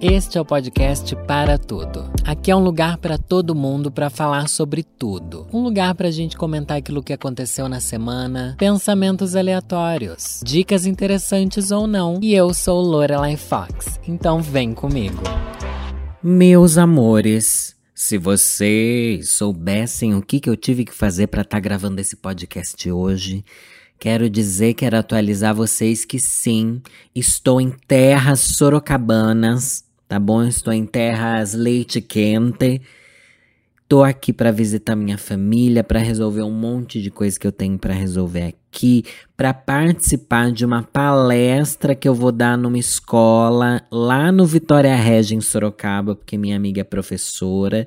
Este é o podcast Para Tudo. Aqui é um lugar para todo mundo para falar sobre tudo. Um lugar para a gente comentar aquilo que aconteceu na semana, pensamentos aleatórios, dicas interessantes ou não. E eu sou Lorelai Fox, então vem comigo. Meus amores, se vocês soubessem o que, que eu tive que fazer para estar tá gravando esse podcast hoje, Quero dizer, quero atualizar vocês que sim, estou em terras sorocabanas, tá bom? Estou em terras leite quente. Tô aqui para visitar minha família, para resolver um monte de coisa que eu tenho para resolver aqui, para participar de uma palestra que eu vou dar numa escola lá no Vitória Regia em Sorocaba, porque minha amiga é professora.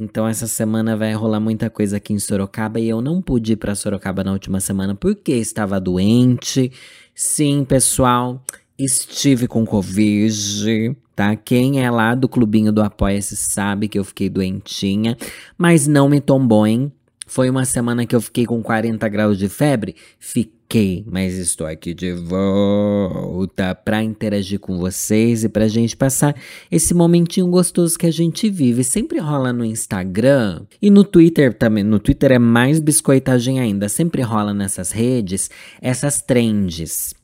Então essa semana vai rolar muita coisa aqui em Sorocaba e eu não pude ir para Sorocaba na última semana porque estava doente. Sim, pessoal, estive com Covid, tá? Quem é lá do clubinho do Apoia-se sabe que eu fiquei doentinha, mas não me tombou, hein? Foi uma semana que eu fiquei com 40 graus de febre? Fiquei Ok, mas estou aqui de volta para interagir com vocês e para a gente passar esse momentinho gostoso que a gente vive. Sempre rola no Instagram e no Twitter também. No Twitter é mais biscoitagem ainda. Sempre rola nessas redes essas trends.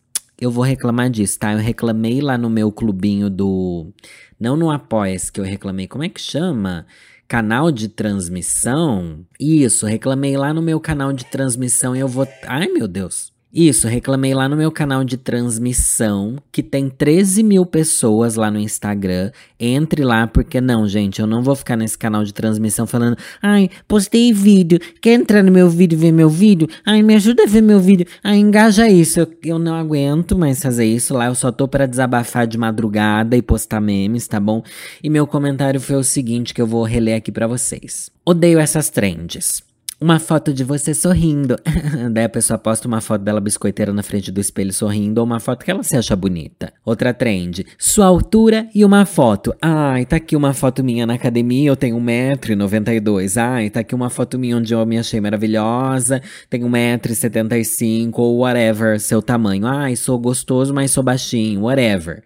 Eu vou reclamar disso, tá? Eu reclamei lá no meu clubinho do. Não no Apoia-se que eu reclamei. Como é que chama? canal de transmissão. Isso, reclamei lá no meu canal de transmissão e eu vou. Ai, meu Deus. Isso, reclamei lá no meu canal de transmissão, que tem 13 mil pessoas lá no Instagram. Entre lá, porque não, gente, eu não vou ficar nesse canal de transmissão falando, ai, postei vídeo, quer entrar no meu vídeo e ver meu vídeo? Ai, me ajuda a ver meu vídeo. Ai, engaja isso. Eu, eu não aguento mais fazer isso lá, eu só tô para desabafar de madrugada e postar memes, tá bom? E meu comentário foi o seguinte, que eu vou reler aqui para vocês. Odeio essas trends. Uma foto de você sorrindo. Daí a pessoa posta uma foto dela biscoiteira na frente do espelho sorrindo ou uma foto que ela se acha bonita. Outra trend. Sua altura e uma foto. Ai, tá aqui uma foto minha na academia, eu tenho 1,92m. Ai, tá aqui uma foto minha onde eu me achei maravilhosa. Tenho 1,75m ou whatever, seu tamanho. Ai, sou gostoso, mas sou baixinho, whatever.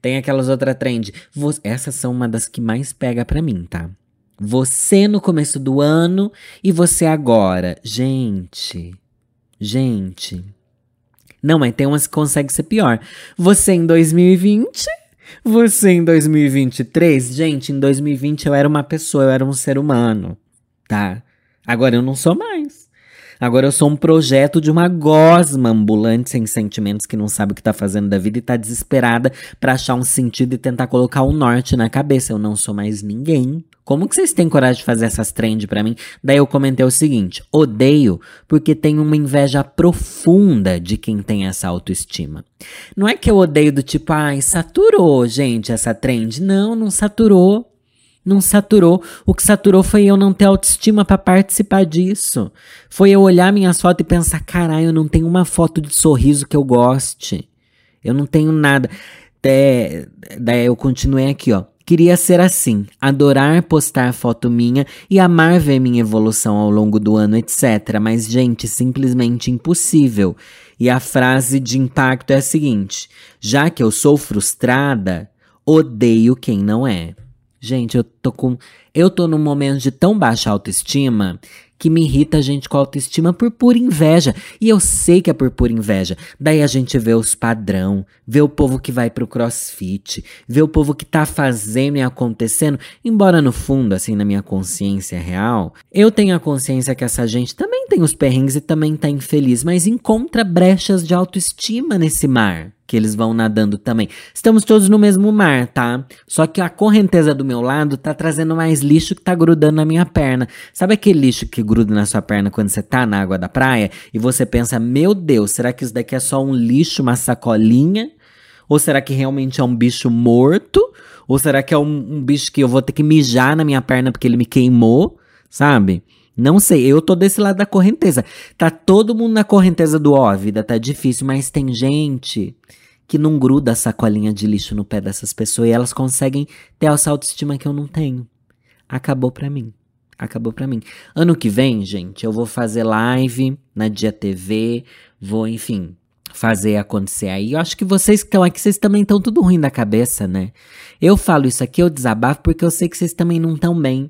Tem aquelas outras trend. Essas são uma das que mais pega pra mim, tá? Você no começo do ano e você agora. Gente, gente. Não, mas tem umas que consegue ser pior. Você em 2020, você em 2023. Gente, em 2020 eu era uma pessoa, eu era um ser humano, tá? Agora eu não sou mais. Agora eu sou um projeto de uma gosma ambulante sem sentimentos que não sabe o que tá fazendo da vida e tá desesperada para achar um sentido e tentar colocar um norte na cabeça. Eu não sou mais ninguém. Como que vocês têm coragem de fazer essas trends para mim? Daí eu comentei o seguinte: odeio porque tenho uma inveja profunda de quem tem essa autoestima. Não é que eu odeio do tipo, ai, saturou, gente, essa trend. Não, não saturou. Não saturou. O que saturou foi eu não ter autoestima para participar disso. Foi eu olhar minhas fotos e pensar: caralho, eu não tenho uma foto de sorriso que eu goste. Eu não tenho nada. É, daí eu continuei aqui, ó. Queria ser assim, adorar postar foto minha e amar ver minha evolução ao longo do ano, etc. Mas, gente, simplesmente impossível. E a frase de impacto é a seguinte: já que eu sou frustrada, odeio quem não é. Gente, eu tô com. Eu tô num momento de tão baixa autoestima que me irrita a gente com autoestima por pura inveja. E eu sei que é por pura inveja. Daí a gente vê os padrão, vê o povo que vai pro crossfit, vê o povo que tá fazendo e acontecendo. Embora no fundo, assim, na minha consciência real, eu tenho a consciência que essa gente também tem os perrengues e também tá infeliz, mas encontra brechas de autoestima nesse mar que eles vão nadando também. Estamos todos no mesmo mar, tá? Só que a correnteza do meu lado tá trazendo mais lixo que tá grudando na minha perna. Sabe aquele lixo que gruda na sua perna quando você tá na água da praia e você pensa: "Meu Deus, será que isso daqui é só um lixo, uma sacolinha? Ou será que realmente é um bicho morto? Ou será que é um, um bicho que eu vou ter que mijar na minha perna porque ele me queimou?" Sabe? Não sei, eu tô desse lado da correnteza. Tá todo mundo na correnteza do ó, a vida tá difícil, mas tem gente que não gruda a sacolinha de lixo no pé dessas pessoas e elas conseguem ter essa autoestima que eu não tenho. Acabou pra mim. Acabou pra mim. Ano que vem, gente, eu vou fazer live na Dia TV, vou, enfim, fazer acontecer aí. Eu acho que vocês que estão aqui, vocês também estão tudo ruim da cabeça, né? Eu falo isso aqui, eu desabafo porque eu sei que vocês também não estão bem.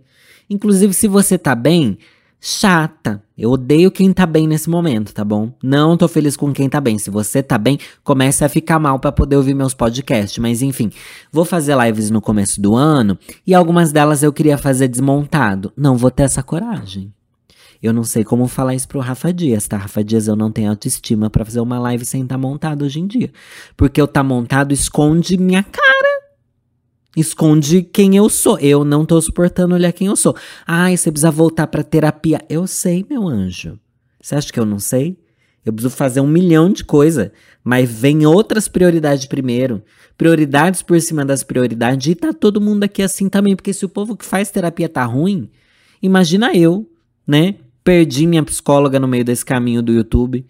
Inclusive, se você tá bem, chata. Eu odeio quem tá bem nesse momento, tá bom? Não tô feliz com quem tá bem. Se você tá bem, comece a ficar mal para poder ouvir meus podcasts. Mas enfim, vou fazer lives no começo do ano e algumas delas eu queria fazer desmontado. Não vou ter essa coragem. Eu não sei como falar isso pro Rafa Dias, tá? Rafa Dias, eu não tenho autoestima para fazer uma live sem tá montado hoje em dia. Porque eu tá montado esconde minha cara. Esconde quem eu sou. Eu não tô suportando olhar quem eu sou. Ai, você precisa voltar pra terapia. Eu sei, meu anjo. Você acha que eu não sei? Eu preciso fazer um milhão de coisas. Mas vem outras prioridades primeiro. Prioridades por cima das prioridades. E tá todo mundo aqui assim também. Porque se o povo que faz terapia tá ruim, imagina eu, né? Perdi minha psicóloga no meio desse caminho do YouTube.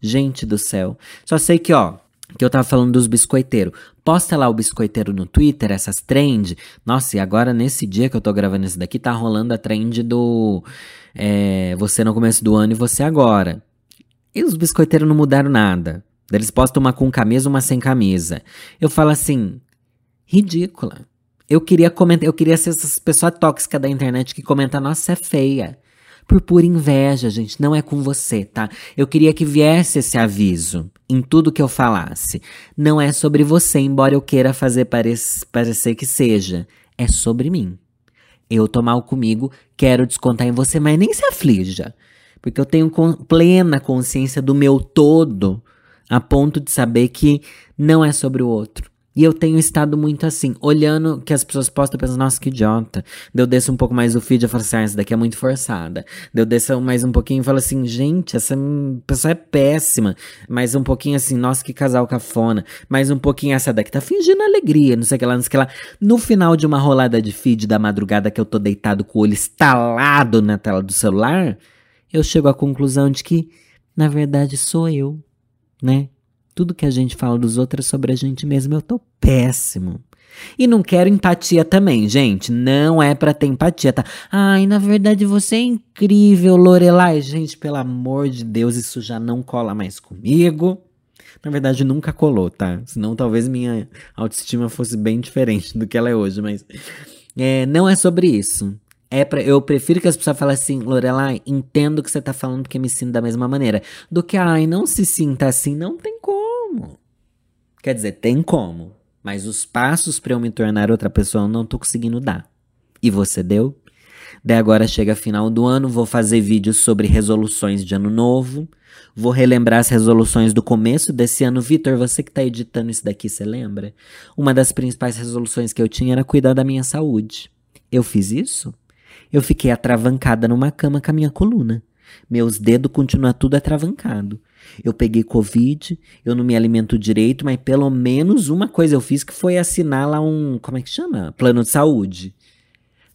Gente do céu. Só sei que, ó, que eu tava falando dos biscoiteiros. Posta lá o biscoiteiro no Twitter, essas trend. Nossa, e agora nesse dia que eu tô gravando esse daqui, tá rolando a trend do é, você no começo do ano e você agora. E os biscoiteiros não mudaram nada. Eles postam uma com camisa, uma sem camisa. Eu falo assim, ridícula. Eu queria comentar, eu queria ser essas pessoas tóxicas da internet que comentam, nossa, é feia por pura inveja, gente. Não é com você, tá? Eu queria que viesse esse aviso em tudo que eu falasse. Não é sobre você, embora eu queira fazer parec parecer que seja. É sobre mim. Eu tô mal comigo, quero descontar em você, mas nem se aflija. Porque eu tenho plena consciência do meu todo, a ponto de saber que não é sobre o outro. E eu tenho estado muito assim, olhando que as pessoas postam, pensando, nossa, que idiota. Deu desço um pouco mais o feed e falo assim, ah, essa daqui é muito forçada. Deu desço mais um pouquinho e falo assim, gente, essa pessoa é péssima. Mais um pouquinho assim, nossa, que casal cafona. Mais um pouquinho, essa daqui tá fingindo alegria, não sei o que lá, não sei o que lá. No final de uma rolada de feed da madrugada que eu tô deitado com o olho estalado na tela do celular, eu chego à conclusão de que, na verdade, sou eu, né? Tudo que a gente fala dos outros é sobre a gente mesmo. Eu tô péssimo. E não quero empatia também, gente. Não é para ter empatia, tá? Ai, na verdade você é incrível, Lorelai. Gente, pelo amor de Deus, isso já não cola mais comigo. Na verdade, nunca colou, tá? Senão talvez minha autoestima fosse bem diferente do que ela é hoje, mas. É, não é sobre isso. É pra, eu prefiro que as pessoas falem assim, Lorelai, entendo que você tá falando porque me sinto da mesma maneira. Do que, ai, não se sinta assim, não tem como como. Quer dizer, tem como. Mas os passos para eu me tornar outra pessoa eu não tô conseguindo dar. E você deu? Daí agora chega final do ano, vou fazer vídeos sobre resoluções de ano novo. Vou relembrar as resoluções do começo desse ano. Vitor, você que tá editando isso daqui, você lembra? Uma das principais resoluções que eu tinha era cuidar da minha saúde. Eu fiz isso? Eu fiquei atravancada numa cama com a minha coluna. Meus dedos continuam tudo atravancado. Eu peguei Covid, eu não me alimento direito, mas pelo menos uma coisa eu fiz que foi assinar lá um. Como é que chama? Plano de saúde.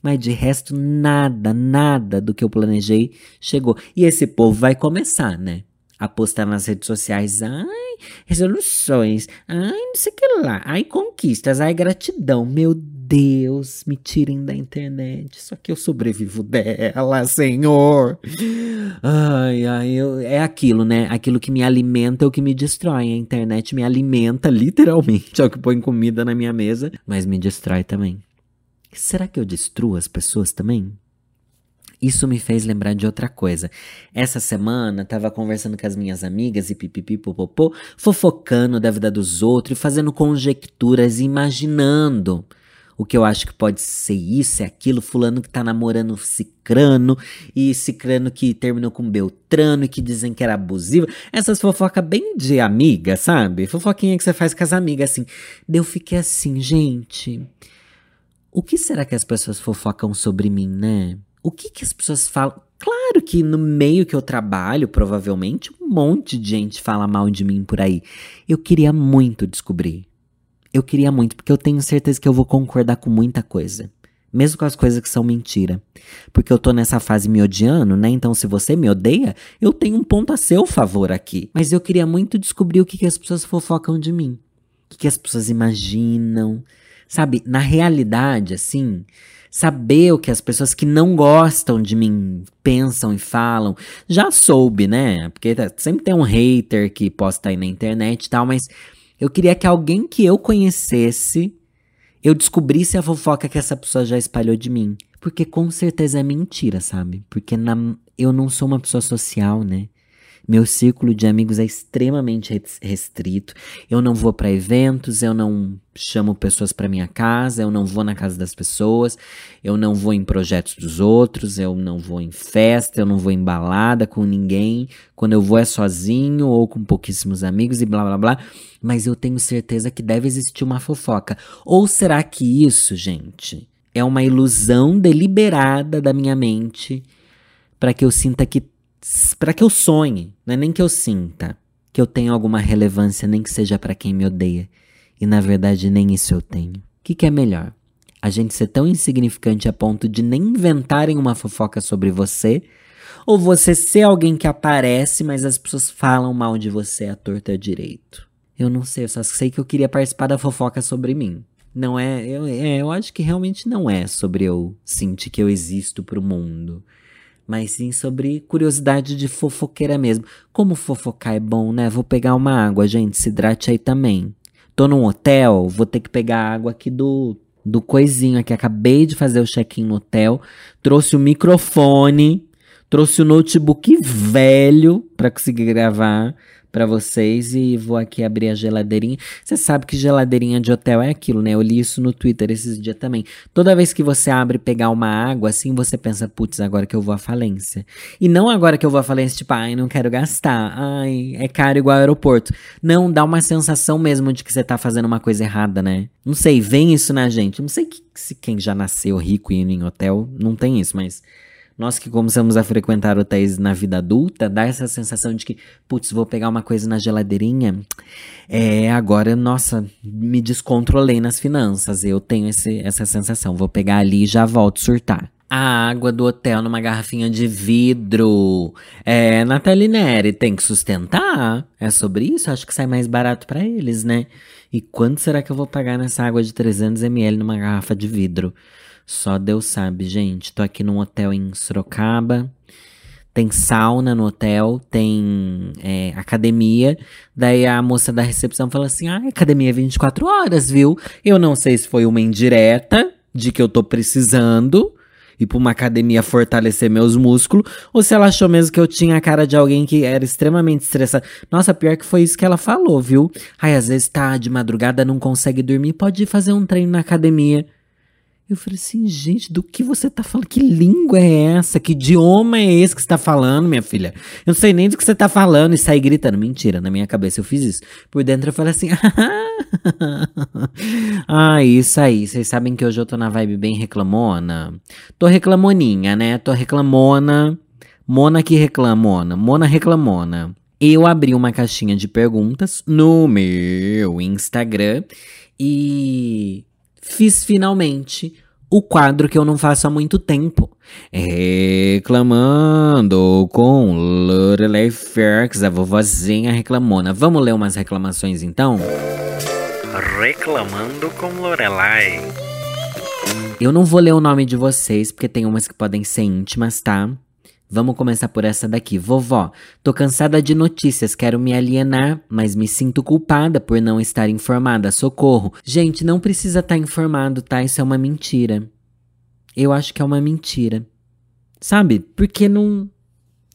Mas de resto, nada, nada do que eu planejei chegou. E esse povo vai começar, né? A postar nas redes sociais. Ai, resoluções. Ai, não sei o que lá. Ai, conquistas. Ai, gratidão. Meu Deus, me tirem da internet. Só que eu sobrevivo dela, Senhor. Ai, ai, eu, é aquilo, né? Aquilo que me alimenta é o que me destrói. A internet me alimenta, literalmente, é o que põe comida na minha mesa, mas me destrói também. Será que eu destruo as pessoas também? Isso me fez lembrar de outra coisa. Essa semana tava conversando com as minhas amigas e pipipi popopô, fofocando da vida dos outros, fazendo conjecturas, imaginando o que eu acho que pode ser isso, é aquilo, fulano que tá namorando cicrano, e cicrano que terminou com beltrano e que dizem que era abusivo. Essas fofocas bem de amiga, sabe? Fofoquinha que você faz com as amigas, assim. Eu fiquei assim, gente, o que será que as pessoas fofocam sobre mim, né? O que que as pessoas falam? Claro que no meio que eu trabalho, provavelmente, um monte de gente fala mal de mim por aí. Eu queria muito descobrir eu queria muito, porque eu tenho certeza que eu vou concordar com muita coisa. Mesmo com as coisas que são mentira. Porque eu tô nessa fase me odiando, né? Então, se você me odeia, eu tenho um ponto a seu favor aqui. Mas eu queria muito descobrir o que, que as pessoas fofocam de mim. O que, que as pessoas imaginam. sabe, na realidade, assim, saber o que as pessoas que não gostam de mim pensam e falam. Já soube, né? Porque tá, sempre tem um hater que posta aí na internet e tal, mas eu queria que alguém que eu conhecesse, eu descobrisse a fofoca que essa pessoa já espalhou de mim. Porque com certeza é mentira, sabe? Porque na, eu não sou uma pessoa social, né? Meu círculo de amigos é extremamente restrito. Eu não vou para eventos, eu não chamo pessoas para minha casa, eu não vou na casa das pessoas, eu não vou em projetos dos outros, eu não vou em festa, eu não vou em balada com ninguém. Quando eu vou é sozinho ou com pouquíssimos amigos e blá blá blá. Mas eu tenho certeza que deve existir uma fofoca. Ou será que isso, gente, é uma ilusão deliberada da minha mente para que eu sinta que para que eu sonhe, não é nem que eu sinta que eu tenho alguma relevância, nem que seja para quem me odeia. E na verdade nem isso eu tenho. O que, que é melhor? A gente ser tão insignificante a ponto de nem inventarem uma fofoca sobre você, ou você ser alguém que aparece, mas as pessoas falam mal de você à torta direito. Eu não sei, eu só sei que eu queria participar da fofoca sobre mim. Não é, eu, é, eu acho que realmente não é sobre eu sentir que eu existo pro mundo mas sim sobre curiosidade de fofoqueira mesmo. Como fofocar é bom, né? Vou pegar uma água, gente, se hidrate aí também. Tô num hotel, vou ter que pegar água aqui do do coisinho aqui. Acabei de fazer o check-in no hotel, trouxe o microfone, trouxe o notebook velho para conseguir gravar para vocês e vou aqui abrir a geladeirinha. Você sabe que geladeirinha de hotel é aquilo, né? Eu li isso no Twitter esses dias também. Toda vez que você abre pegar uma água, assim você pensa, putz, agora que eu vou à falência. E não agora que eu vou à falência, tipo, ai, não quero gastar. Ai, é caro igual aeroporto. Não, dá uma sensação mesmo de que você tá fazendo uma coisa errada, né? Não sei, vem isso na gente. Não sei que, se quem já nasceu rico e indo em hotel, não tem isso, mas nós que começamos a frequentar hotéis na vida adulta, dá essa sensação de que, putz, vou pegar uma coisa na geladeirinha. É, agora, nossa, me descontrolei nas finanças. Eu tenho esse, essa sensação. Vou pegar ali e já volto surtar. A água do hotel numa garrafinha de vidro. É, Nathalie Neri, tem que sustentar. É sobre isso? Acho que sai mais barato para eles, né? E quanto será que eu vou pagar nessa água de 300ml numa garrafa de vidro? Só Deus sabe, gente. Tô aqui num hotel em Sorocaba. Tem sauna no hotel, tem é, academia. Daí a moça da recepção fala assim: Ah, academia é 24 horas, viu? Eu não sei se foi uma indireta de que eu tô precisando ir pra uma academia fortalecer meus músculos, ou se ela achou mesmo que eu tinha a cara de alguém que era extremamente estressado. Nossa, pior que foi isso que ela falou, viu? Ai, às vezes tá de madrugada, não consegue dormir, pode ir fazer um treino na academia. Eu falei assim, gente, do que você tá falando? Que língua é essa? Que idioma é esse que você tá falando, minha filha? Eu não sei nem do que você tá falando e sair gritando. Mentira, na minha cabeça eu fiz isso. Por dentro eu falei assim, ah, isso aí. Vocês sabem que hoje eu tô na vibe bem reclamona? Tô reclamoninha, né? Tô reclamona. Mona que reclamona. Mona reclamona. Eu abri uma caixinha de perguntas no meu Instagram e fiz finalmente o quadro que eu não faço há muito tempo. Reclamando com Lorelei Ferx, a vovozinha reclamona. Vamos ler umas reclamações então? Reclamando com Lorelai. Eu não vou ler o nome de vocês, porque tem umas que podem ser íntimas, tá? Vamos começar por essa daqui. Vovó, tô cansada de notícias, quero me alienar, mas me sinto culpada por não estar informada. Socorro. Gente, não precisa estar tá informado, tá? Isso é uma mentira. Eu acho que é uma mentira. Sabe? Porque não.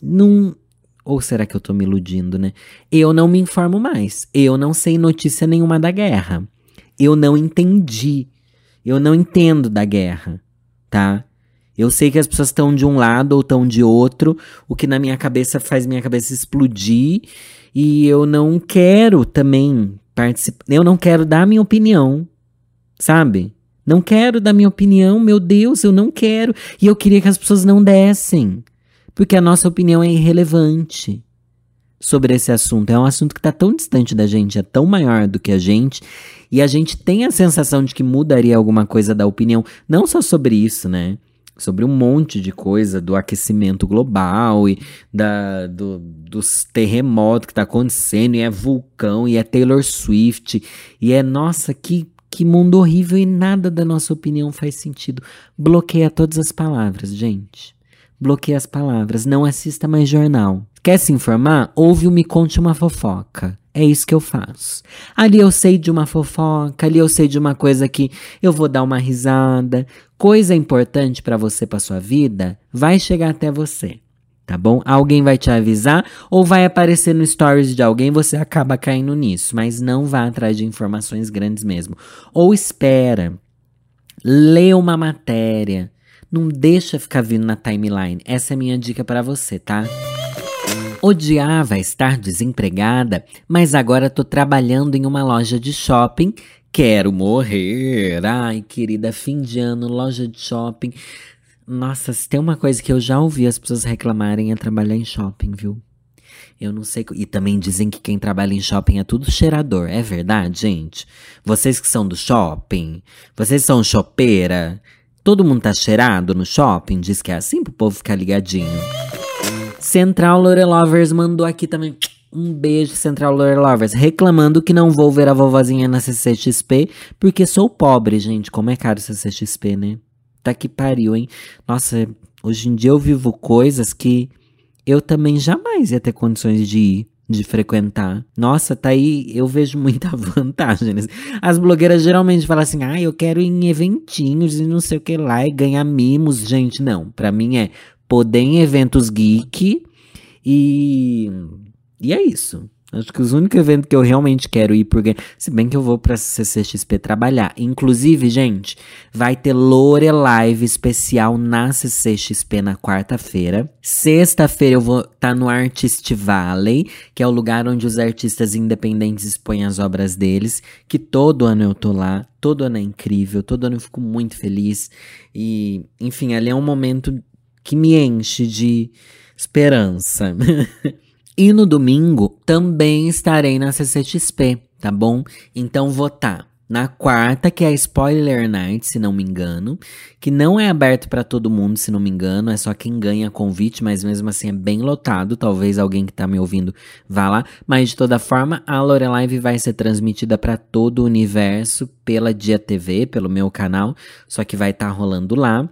Não. Ou será que eu tô me iludindo, né? Eu não me informo mais. Eu não sei notícia nenhuma da guerra. Eu não entendi. Eu não entendo da guerra, tá? Eu sei que as pessoas estão de um lado ou estão de outro, o que na minha cabeça faz minha cabeça explodir, e eu não quero também participar, eu não quero dar minha opinião, sabe? Não quero dar minha opinião, meu Deus, eu não quero. E eu queria que as pessoas não dessem, porque a nossa opinião é irrelevante sobre esse assunto. É um assunto que está tão distante da gente, é tão maior do que a gente, e a gente tem a sensação de que mudaria alguma coisa da opinião, não só sobre isso, né? Sobre um monte de coisa do aquecimento global e da, do, dos terremotos que tá acontecendo, e é vulcão, e é Taylor Swift, e é, nossa, que, que mundo horrível e nada da nossa opinião faz sentido. Bloqueia todas as palavras, gente. Bloqueia as palavras. Não assista mais jornal. Quer se informar? Ouve o Me Conte uma Fofoca. É isso que eu faço. Ali eu sei de uma fofoca, ali eu sei de uma coisa que eu vou dar uma risada. Coisa importante para você, para sua vida, vai chegar até você. Tá bom? Alguém vai te avisar ou vai aparecer no stories de alguém, você acaba caindo nisso, mas não vá atrás de informações grandes mesmo. Ou espera. Lê uma matéria. Não deixa ficar vindo na timeline. Essa é a minha dica para você, tá? Odiava estar desempregada, mas agora tô trabalhando em uma loja de shopping. Quero morrer. Ai, querida, fim de ano, loja de shopping. Nossa, se tem uma coisa que eu já ouvi as pessoas reclamarem é trabalhar em shopping, viu? Eu não sei. E também dizem que quem trabalha em shopping é tudo cheirador. É verdade, gente? Vocês que são do shopping, vocês são chopeira. Todo mundo tá cheirado no shopping? Diz que é assim pro povo ficar ligadinho. Central Lore Lovers mandou aqui também. Um beijo, Central Lore Lovers. Reclamando que não vou ver a vovozinha na CCXP porque sou pobre, gente. Como é caro CCXP, né? Tá que pariu, hein? Nossa, hoje em dia eu vivo coisas que eu também jamais ia ter condições de ir de frequentar. Nossa, tá aí, eu vejo muita vantagem. As blogueiras geralmente falam assim: ah, eu quero ir em eventinhos e não sei o que lá e ganhar mimos. Gente, não. Pra mim é poder em eventos geek e. E é isso. Acho que os únicos eventos que eu realmente quero ir, porque. Se bem que eu vou pra CCXP trabalhar. Inclusive, gente, vai ter Lore Live especial na CCXP na quarta-feira. Sexta-feira eu vou estar tá no Artist Valley, que é o lugar onde os artistas independentes expõem as obras deles. Que todo ano eu tô lá. Todo ano é incrível. Todo ano eu fico muito feliz. E, enfim, ali é um momento que me enche de esperança. e no domingo também estarei na CCXP, tá bom? Então vou estar tá na quarta, que é a Spoiler Night, se não me engano, que não é aberto para todo mundo, se não me engano, é só quem ganha convite, mas mesmo assim é bem lotado, talvez alguém que tá me ouvindo vá lá, mas de toda forma, a Lorelive vai ser transmitida para todo o universo pela Dia TV, pelo meu canal, só que vai estar tá rolando lá.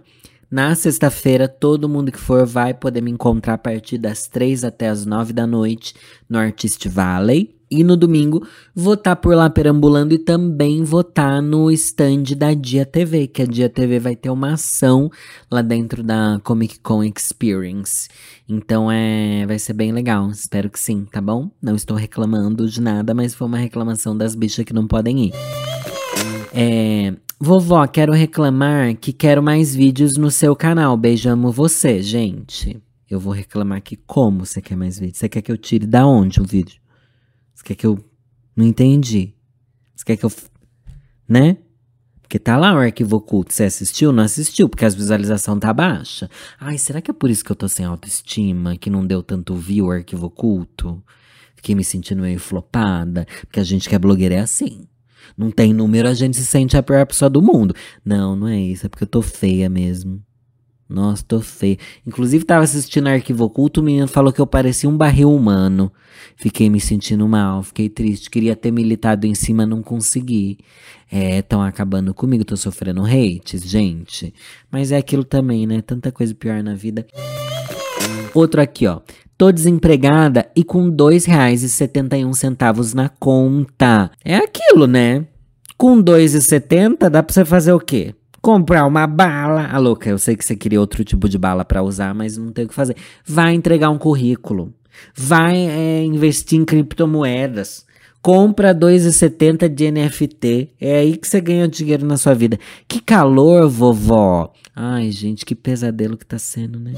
Na sexta-feira, todo mundo que for vai poder me encontrar a partir das três até as nove da noite no Artist Valley. E no domingo, vou estar tá por lá perambulando e também vou estar tá no stand da Dia TV, que a Dia TV vai ter uma ação lá dentro da Comic Con Experience. Então é, vai ser bem legal, espero que sim, tá bom? Não estou reclamando de nada, mas foi uma reclamação das bichas que não podem ir. É, Vovó, quero reclamar que quero mais vídeos no seu canal. Beijo, amo você, gente. Eu vou reclamar que como você quer mais vídeos? Você quer que eu tire da onde o vídeo? Você quer que eu. Não entendi. Você quer que eu. Né? Porque tá lá o arquivo oculto. Você assistiu? Não assistiu, porque a visualização tá baixa. Ai, será que é por isso que eu tô sem autoestima? Que não deu tanto view o arquivo oculto? Fiquei me sentindo meio flopada. Porque a gente que é blogueira é assim não tem número, a gente se sente a pior pessoa do mundo. Não, não é isso, é porque eu tô feia mesmo. Nossa, tô feia. Inclusive, tava assistindo Arquivo Oculto, o menino falou que eu parecia um barril humano. Fiquei me sentindo mal, fiquei triste. Queria ter militado em cima, não consegui. É, tão acabando comigo, tô sofrendo hates, gente. Mas é aquilo também, né? Tanta coisa pior na vida. Outro aqui, ó. Tô desempregada e com R$ 2,71 na conta. É aquilo, né? Com R$ 2,70 dá pra você fazer o quê? Comprar uma bala. Ah, louca, eu sei que você queria outro tipo de bala para usar, mas não tem o que fazer. Vai entregar um currículo. Vai é, investir em criptomoedas. Compra 2,70 de NFT. É aí que você ganha dinheiro na sua vida. Que calor, vovó. Ai, gente, que pesadelo que tá sendo, né?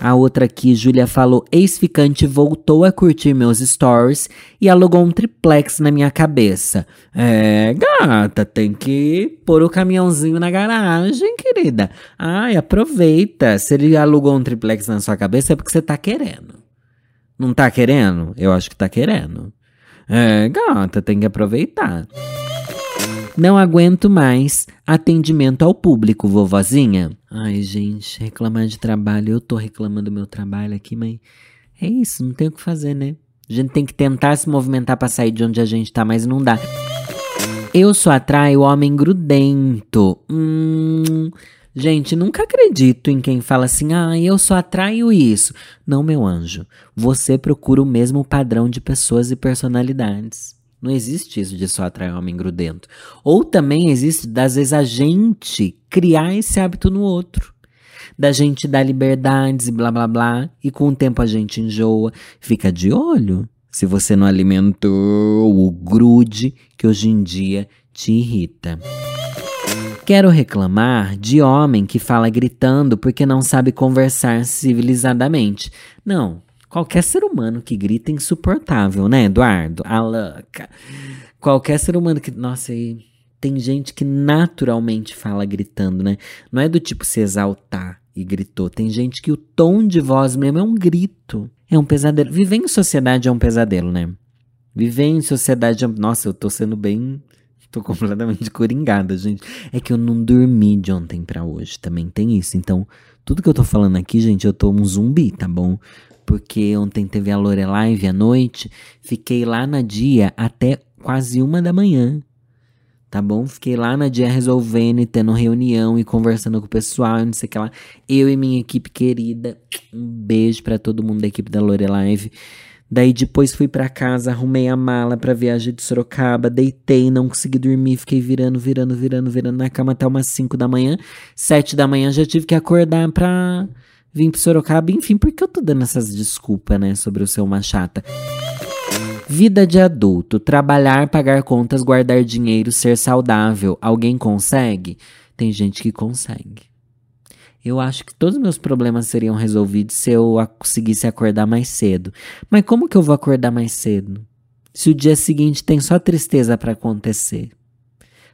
A outra aqui, Júlia falou: ex-ficante voltou a curtir meus stories e alugou um triplex na minha cabeça. É, gata, tem que pôr o caminhãozinho na garagem, querida. Ai, aproveita. Se ele alugou um triplex na sua cabeça é porque você tá querendo. Não tá querendo? Eu acho que tá querendo. É, gata, tem que aproveitar. Não aguento mais atendimento ao público, vovozinha. Ai, gente, reclamar de trabalho. Eu tô reclamando do meu trabalho aqui, mas é isso, não tem o que fazer, né? A gente tem que tentar se movimentar para sair de onde a gente tá, mas não dá. Eu só atraio homem grudento. Hum. Gente, nunca acredito em quem fala assim, ah, eu só atraio isso. Não, meu anjo. Você procura o mesmo padrão de pessoas e personalidades. Não existe isso de só atrair homem grudento. Ou também existe, às vezes, a gente criar esse hábito no outro. Da gente dar liberdades e blá blá blá. E com o tempo a gente enjoa. Fica de olho se você não alimentou o grude que hoje em dia te irrita. Quero reclamar de homem que fala gritando porque não sabe conversar civilizadamente. Não, qualquer ser humano que grita é insuportável, né, Eduardo? A louca. Qualquer ser humano que. Nossa, e tem gente que naturalmente fala gritando, né? Não é do tipo se exaltar e gritou. Tem gente que o tom de voz mesmo é um grito. É um pesadelo. Viver em sociedade é um pesadelo, né? Viver em sociedade é. Nossa, eu tô sendo bem Tô completamente coringada, gente. É que eu não dormi de ontem para hoje, também tem isso. Então, tudo que eu tô falando aqui, gente, eu tô um zumbi, tá bom? Porque ontem teve a Lorelive à noite, fiquei lá na dia até quase uma da manhã. Tá bom? Fiquei lá na dia resolvendo e tendo reunião e conversando com o pessoal e não sei o que lá. Eu e minha equipe querida. Um beijo para todo mundo da equipe da Lorelive. Daí depois fui para casa, arrumei a mala pra viagem de Sorocaba, deitei, não consegui dormir, fiquei virando, virando, virando, virando na cama até umas 5 da manhã. 7 da manhã já tive que acordar pra vir pro Sorocaba. Enfim, por que eu tô dando essas desculpas, né, sobre o seu uma chata? Vida de adulto, trabalhar, pagar contas, guardar dinheiro, ser saudável. Alguém consegue? Tem gente que consegue. Eu acho que todos os meus problemas seriam resolvidos se eu conseguisse acordar mais cedo. Mas como que eu vou acordar mais cedo? Se o dia seguinte tem só tristeza para acontecer.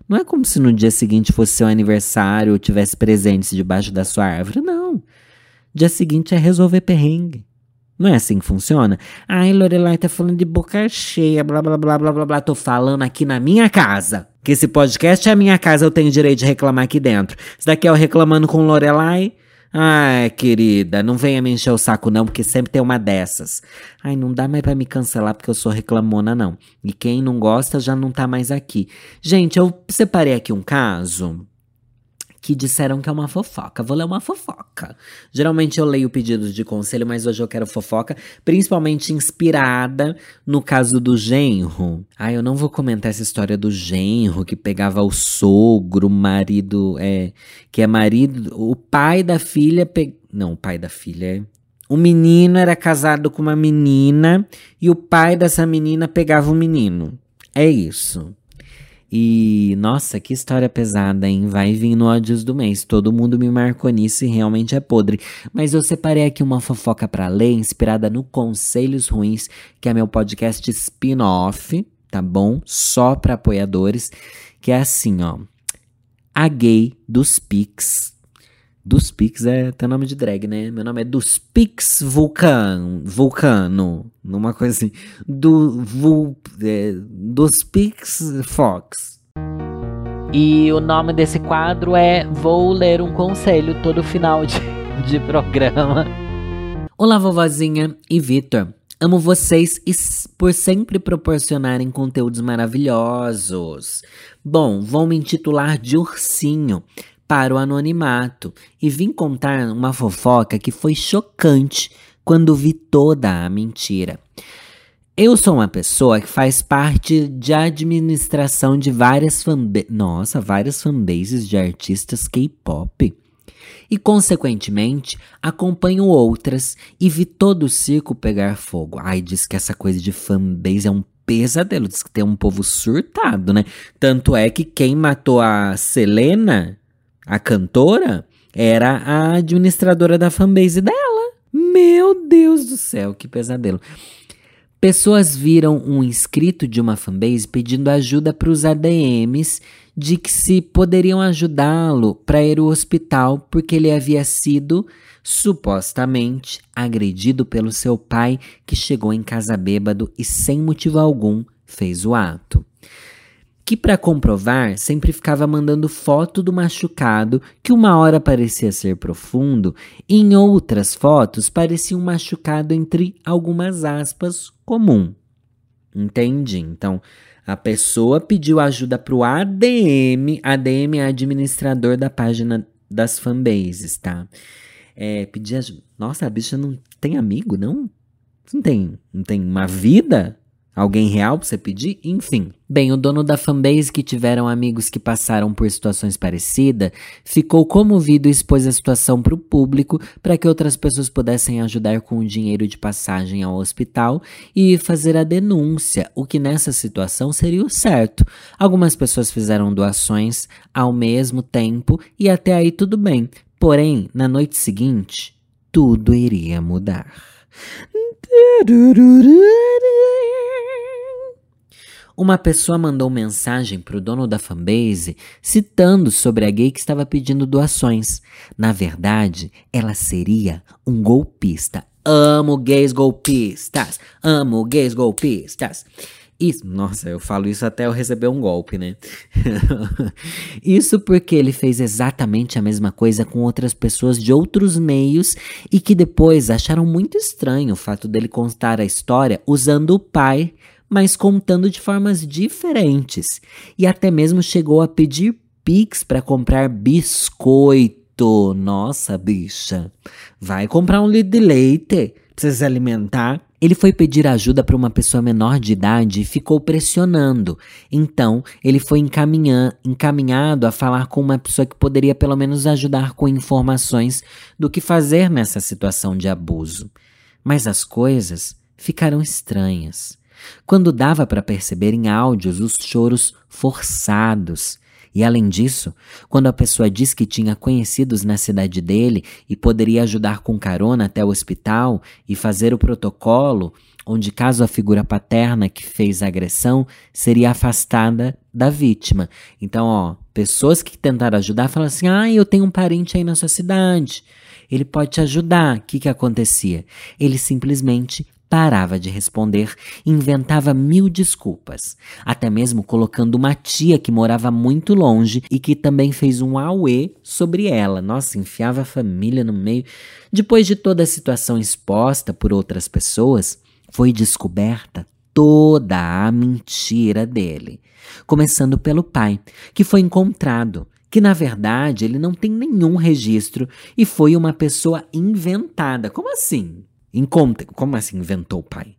Não é como se no dia seguinte fosse seu aniversário ou tivesse presentes debaixo da sua árvore, não. Dia seguinte é resolver perrengue. Não é assim que funciona? Ai, Lorelai tá falando de boca cheia, blá blá blá blá blá blá. Tô falando aqui na minha casa. Que esse podcast é a minha casa, eu tenho direito de reclamar aqui dentro. Isso daqui é o reclamando com Lorelai. Ai, querida, não venha me encher o saco não, porque sempre tem uma dessas. Ai, não dá mais pra me cancelar porque eu sou reclamona não. E quem não gosta já não tá mais aqui. Gente, eu separei aqui um caso que disseram que é uma fofoca. Vou ler uma fofoca. Geralmente eu leio pedidos de conselho, mas hoje eu quero fofoca, principalmente inspirada no caso do genro. Ah, eu não vou comentar essa história do genro que pegava o sogro, o marido, é, que é marido, o pai da filha, pe... não, o pai da filha é o menino era casado com uma menina e o pai dessa menina pegava o menino. É isso. E, nossa, que história pesada, hein? Vai vir no ódios do mês. Todo mundo me marcou nisso e realmente é podre. Mas eu separei aqui uma fofoca para ler, inspirada no Conselhos Ruins, que é meu podcast spin-off, tá bom? Só para apoiadores. Que é assim, ó. A gay dos Pix dos Pix é até nome de drag, né? Meu nome é Dos Pix Vulcano. Vulcano. Numa coisa assim. Do, vul, é, dos Pix Fox. E o nome desse quadro é Vou Ler um Conselho todo final de, de programa. Olá, vovozinha e Vitor. Amo vocês por sempre proporcionarem conteúdos maravilhosos. Bom, vou me intitular de Ursinho para o anonimato e vim contar uma fofoca que foi chocante quando vi toda a mentira. Eu sou uma pessoa que faz parte de administração de várias fanbases, nossa, várias fanbases de artistas K-pop. E consequentemente, acompanho outras e vi todo o circo pegar fogo. Ai, diz que essa coisa de fanbase é um pesadelo, diz que tem um povo surtado, né? Tanto é que quem matou a Selena a cantora era a administradora da fanbase dela. Meu Deus do céu, que pesadelo. Pessoas viram um inscrito de uma fanbase pedindo ajuda para os ADMs de que se poderiam ajudá-lo para ir ao hospital porque ele havia sido supostamente agredido pelo seu pai que chegou em casa bêbado e sem motivo algum fez o ato que para comprovar sempre ficava mandando foto do machucado, que uma hora parecia ser profundo, e em outras fotos parecia um machucado entre algumas aspas comum. Entendi. Então, A pessoa pediu ajuda pro ADM. ADM é administrador da página das fanbases, tá? É, pedir ajuda. Nossa, a bicha não tem amigo, não? Não tem, não tem uma vida? Alguém real pra você pedir? Enfim. Bem, o dono da fanbase, que tiveram amigos que passaram por situações parecidas, ficou comovido e expôs a situação para o público para que outras pessoas pudessem ajudar com o dinheiro de passagem ao hospital e fazer a denúncia, o que nessa situação seria o certo. Algumas pessoas fizeram doações ao mesmo tempo e até aí tudo bem. Porém, na noite seguinte, tudo iria mudar. Uma pessoa mandou mensagem para o dono da fanbase citando sobre a gay que estava pedindo doações. Na verdade, ela seria um golpista. Amo gays golpistas. Amo gays golpistas. Isso, nossa, eu falo isso até eu receber um golpe, né? isso porque ele fez exatamente a mesma coisa com outras pessoas de outros meios e que depois acharam muito estranho o fato dele contar a história usando o pai mas contando de formas diferentes. E até mesmo chegou a pedir Pix para comprar biscoito. Nossa, bicha. Vai comprar um litro de leite pra se alimentar. Ele foi pedir ajuda para uma pessoa menor de idade e ficou pressionando. Então, ele foi encaminhado a falar com uma pessoa que poderia pelo menos ajudar com informações do que fazer nessa situação de abuso. Mas as coisas ficaram estranhas quando dava para perceber em áudios os choros forçados. E além disso, quando a pessoa diz que tinha conhecidos na cidade dele e poderia ajudar com carona até o hospital e fazer o protocolo, onde caso a figura paterna que fez a agressão seria afastada da vítima. Então, ó, pessoas que tentaram ajudar falam assim: "Ah, eu tenho um parente aí na sua cidade. Ele pode te ajudar". O que que acontecia? Ele simplesmente parava de responder, inventava mil desculpas, até mesmo colocando uma tia que morava muito longe e que também fez um auê sobre ela. Nossa, enfiava a família no meio. Depois de toda a situação exposta por outras pessoas, foi descoberta toda a mentira dele. Começando pelo pai, que foi encontrado que na verdade ele não tem nenhum registro e foi uma pessoa inventada. Como assim? Encontre. Como assim inventou o pai?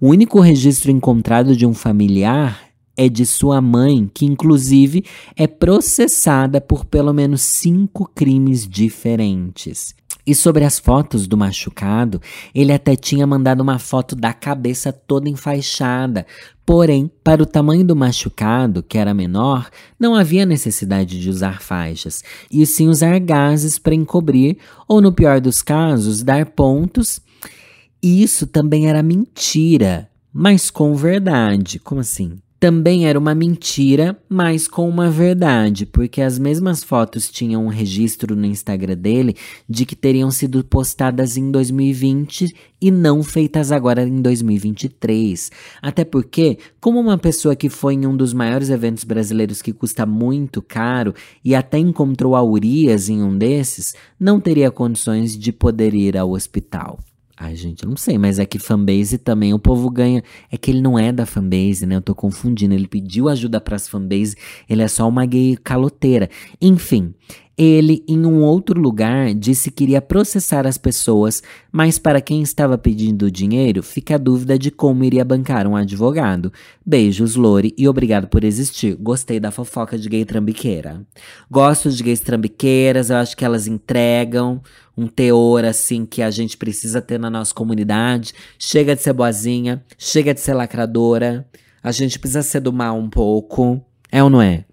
O único registro encontrado de um familiar é de sua mãe, que inclusive é processada por pelo menos cinco crimes diferentes. E sobre as fotos do machucado, ele até tinha mandado uma foto da cabeça toda enfaixada. Porém, para o tamanho do machucado, que era menor, não havia necessidade de usar faixas, e sim usar gases para encobrir, ou no pior dos casos, dar pontos isso também era mentira, mas com verdade. Como assim? Também era uma mentira, mas com uma verdade, porque as mesmas fotos tinham um registro no Instagram dele de que teriam sido postadas em 2020 e não feitas agora em 2023. Até porque, como uma pessoa que foi em um dos maiores eventos brasileiros que custa muito caro e até encontrou a Urias em um desses, não teria condições de poder ir ao hospital. Ai, gente, eu não sei, mas é que fanbase também o povo ganha. É que ele não é da fanbase, né? Eu tô confundindo. Ele pediu ajuda pras fanbase, ele é só uma gay caloteira. Enfim, ele, em um outro lugar, disse que iria processar as pessoas, mas para quem estava pedindo dinheiro, fica a dúvida de como iria bancar um advogado. Beijos, Lore, e obrigado por existir. Gostei da fofoca de gay trambiqueira. Gosto de gays trambiqueiras, eu acho que elas entregam um teor assim que a gente precisa ter na nossa comunidade. Chega de ser boazinha, chega de ser lacradora. A gente precisa ser do mal um pouco. É ou não é?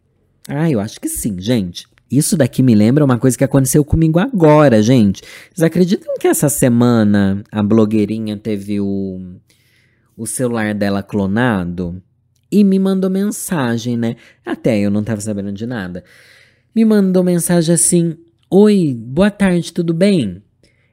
Ah, eu acho que sim, gente. Isso daqui me lembra uma coisa que aconteceu comigo agora, gente. Vocês acreditam que essa semana a blogueirinha teve o, o celular dela clonado? E me mandou mensagem, né? Até eu não tava sabendo de nada. Me mandou mensagem assim: Oi, boa tarde, tudo bem?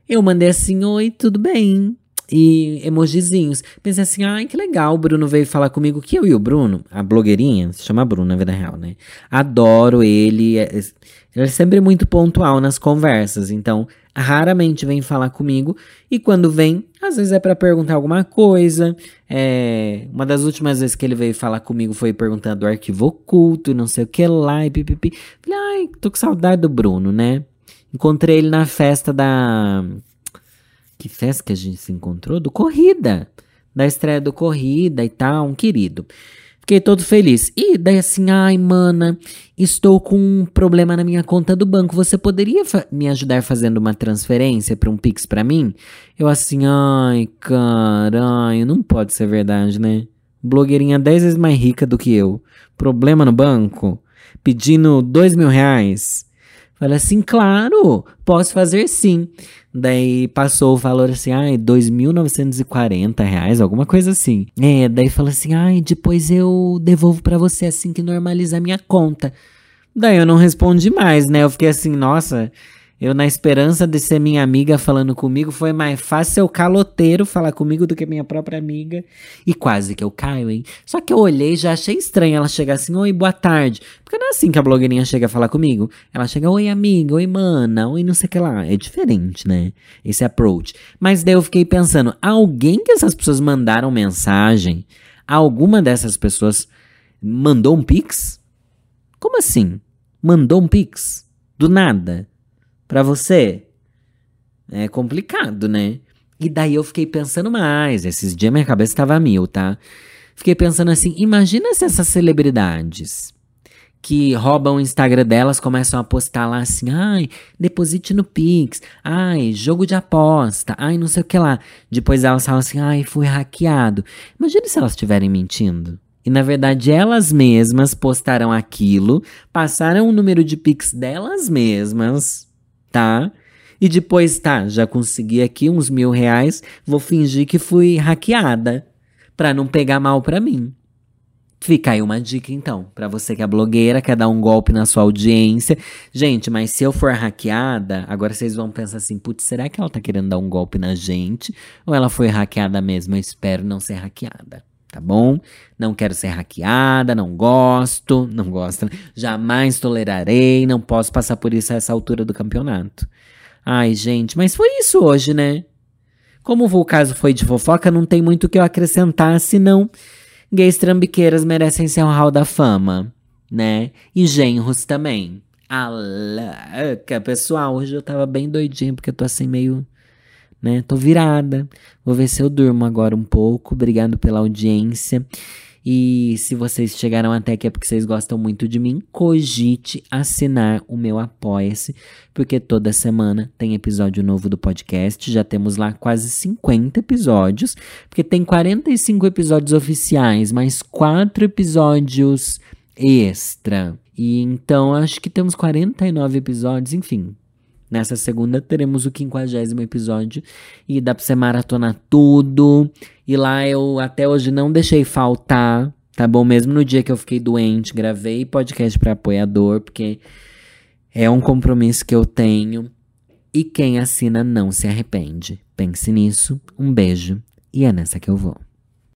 Eu mandei assim: Oi, tudo bem? e emojizinhos. Pensei assim, ai, que legal, o Bruno veio falar comigo, que eu e o Bruno, a blogueirinha, se chama Bruno na vida real, né? Adoro ele, é, ele é sempre muito pontual nas conversas, então raramente vem falar comigo e quando vem, às vezes é para perguntar alguma coisa. É, uma das últimas vezes que ele veio falar comigo foi perguntando do arquivo oculto, não sei o que lá e pipipi. Falei, ai, tô com saudade do Bruno, né? Encontrei ele na festa da. Que festa que a gente se encontrou? Do Corrida. Da estreia do Corrida e tal, um querido. Fiquei todo feliz. E daí assim, ai, mana, estou com um problema na minha conta do banco. Você poderia me ajudar fazendo uma transferência para um Pix para mim? Eu assim, ai, caralho, não pode ser verdade, né? Blogueirinha 10 vezes mais rica do que eu. Problema no banco? Pedindo dois mil reais? Falei assim, claro, posso fazer sim. Daí passou o valor assim, ai, 2.940 reais, alguma coisa assim. É, daí falou assim, ai, depois eu devolvo para você assim que normalizar minha conta. Daí eu não respondi mais, né? Eu fiquei assim, nossa, eu, na esperança de ser minha amiga falando comigo, foi mais fácil o caloteiro falar comigo do que minha própria amiga. E quase que eu caio, hein? Só que eu olhei e já achei estranho ela chegar assim, oi, boa tarde. Porque não é assim que a blogueirinha chega a falar comigo. Ela chega, oi, amiga, oi, mana, oi, não sei o que lá. É diferente, né? Esse approach. Mas daí eu fiquei pensando, alguém que essas pessoas mandaram mensagem, alguma dessas pessoas mandou um pix? Como assim? Mandou um pix? Do nada? Para você. É complicado, né? E daí eu fiquei pensando mais. Esses dias minha cabeça estava a mil, tá? Fiquei pensando assim: imagina se essas celebridades que roubam o Instagram delas começam a postar lá assim: ai, deposite no Pix, ai, jogo de aposta, ai, não sei o que lá. Depois elas falam assim: ai, fui hackeado. Imagina se elas estiverem mentindo. E na verdade elas mesmas postaram aquilo, passaram o número de Pix delas mesmas tá? E depois, tá, já consegui aqui uns mil reais, vou fingir que fui hackeada, pra não pegar mal pra mim. Fica aí uma dica então, para você que é blogueira, quer dar um golpe na sua audiência. Gente, mas se eu for hackeada, agora vocês vão pensar assim, putz, será que ela tá querendo dar um golpe na gente? Ou ela foi hackeada mesmo? Eu espero não ser hackeada tá bom? Não quero ser hackeada, não gosto, não gosto, né? jamais tolerarei, não posso passar por isso a essa altura do campeonato. Ai, gente, mas foi isso hoje, né? Como o caso foi de fofoca, não tem muito o que eu acrescentar, senão gays trambiqueiras merecem ser um hall da fama, né? E genros também. Alaca, pessoal, hoje eu tava bem doidinho, porque eu tô assim meio né? Tô virada. Vou ver se eu durmo agora um pouco. Obrigado pela audiência. E se vocês chegaram até aqui é porque vocês gostam muito de mim, cogite assinar o meu Apoia-se, porque toda semana tem episódio novo do podcast. Já temos lá quase 50 episódios, porque tem 45 episódios oficiais, mais 4 episódios extra. E então acho que temos 49 episódios, enfim, Nessa segunda teremos o quinquagésimo episódio e dá pra você maratonar tudo. E lá eu até hoje não deixei faltar, tá bom? Mesmo no dia que eu fiquei doente, gravei podcast para apoiador, porque é um compromisso que eu tenho. E quem assina não se arrepende. Pense nisso, um beijo e é nessa que eu vou.